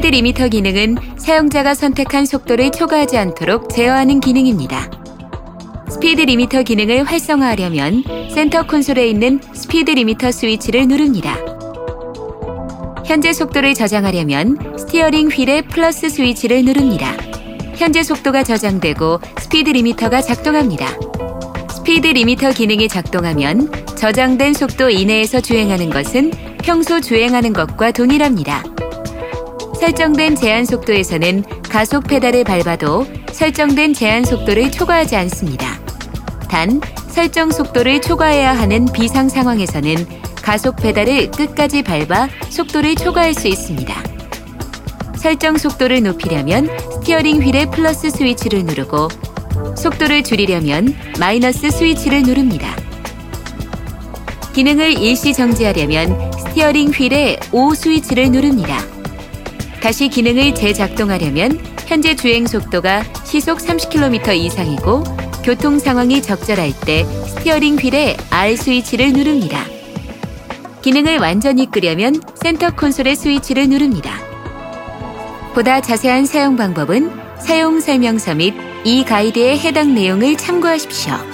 리미터 기능은 사용자가 선택한 속도를 초과하지 않도록 제어하는 기능입니다. 스피드 리미터 기능을 활성화하려면 센터 콘솔에 있는 스피드 리미터 스위치를 누릅니다. 현재 속도를 저장하려면 스티어링 휠의 플러스 스위치를 누릅니다. 현재 속도가 저장되고 스피드 리미터가 작동합니다. 스피드 리미터 기능이 작동하면 저장된 속도 이내에서 주행하는 것은 평소 주행하는 것과 동일합니다. 설정된 제한 속도에서는 가속 페달을 밟아도 설정된 제한 속도를 초과하지 않습니다. 단, 설정 속도를 초과해야 하는 비상 상황에서는 가속 페달을 끝까지 밟아 속도를 초과할 수 있습니다. 설정 속도를 높이려면 스티어링 휠의 플러스 스위치를 누르고 속도를 줄이려면 마이너스 스위치를 누릅니다. 기능을 일시 정지하려면 스티어링 휠의 O 스위치를 누릅니다. 다시 기능을 재작동하려면 현재 주행 속도가 시속 30km 이상이고 교통 상황이 적절할 때 스티어링 휠의 R 스위치를 누릅니다. 기능을 완전히 끄려면 센터 콘솔의 스위치를 누릅니다. 보다 자세한 사용 방법은 사용 설명서 및 이 가이드의 해당 내용을 참고하십시오.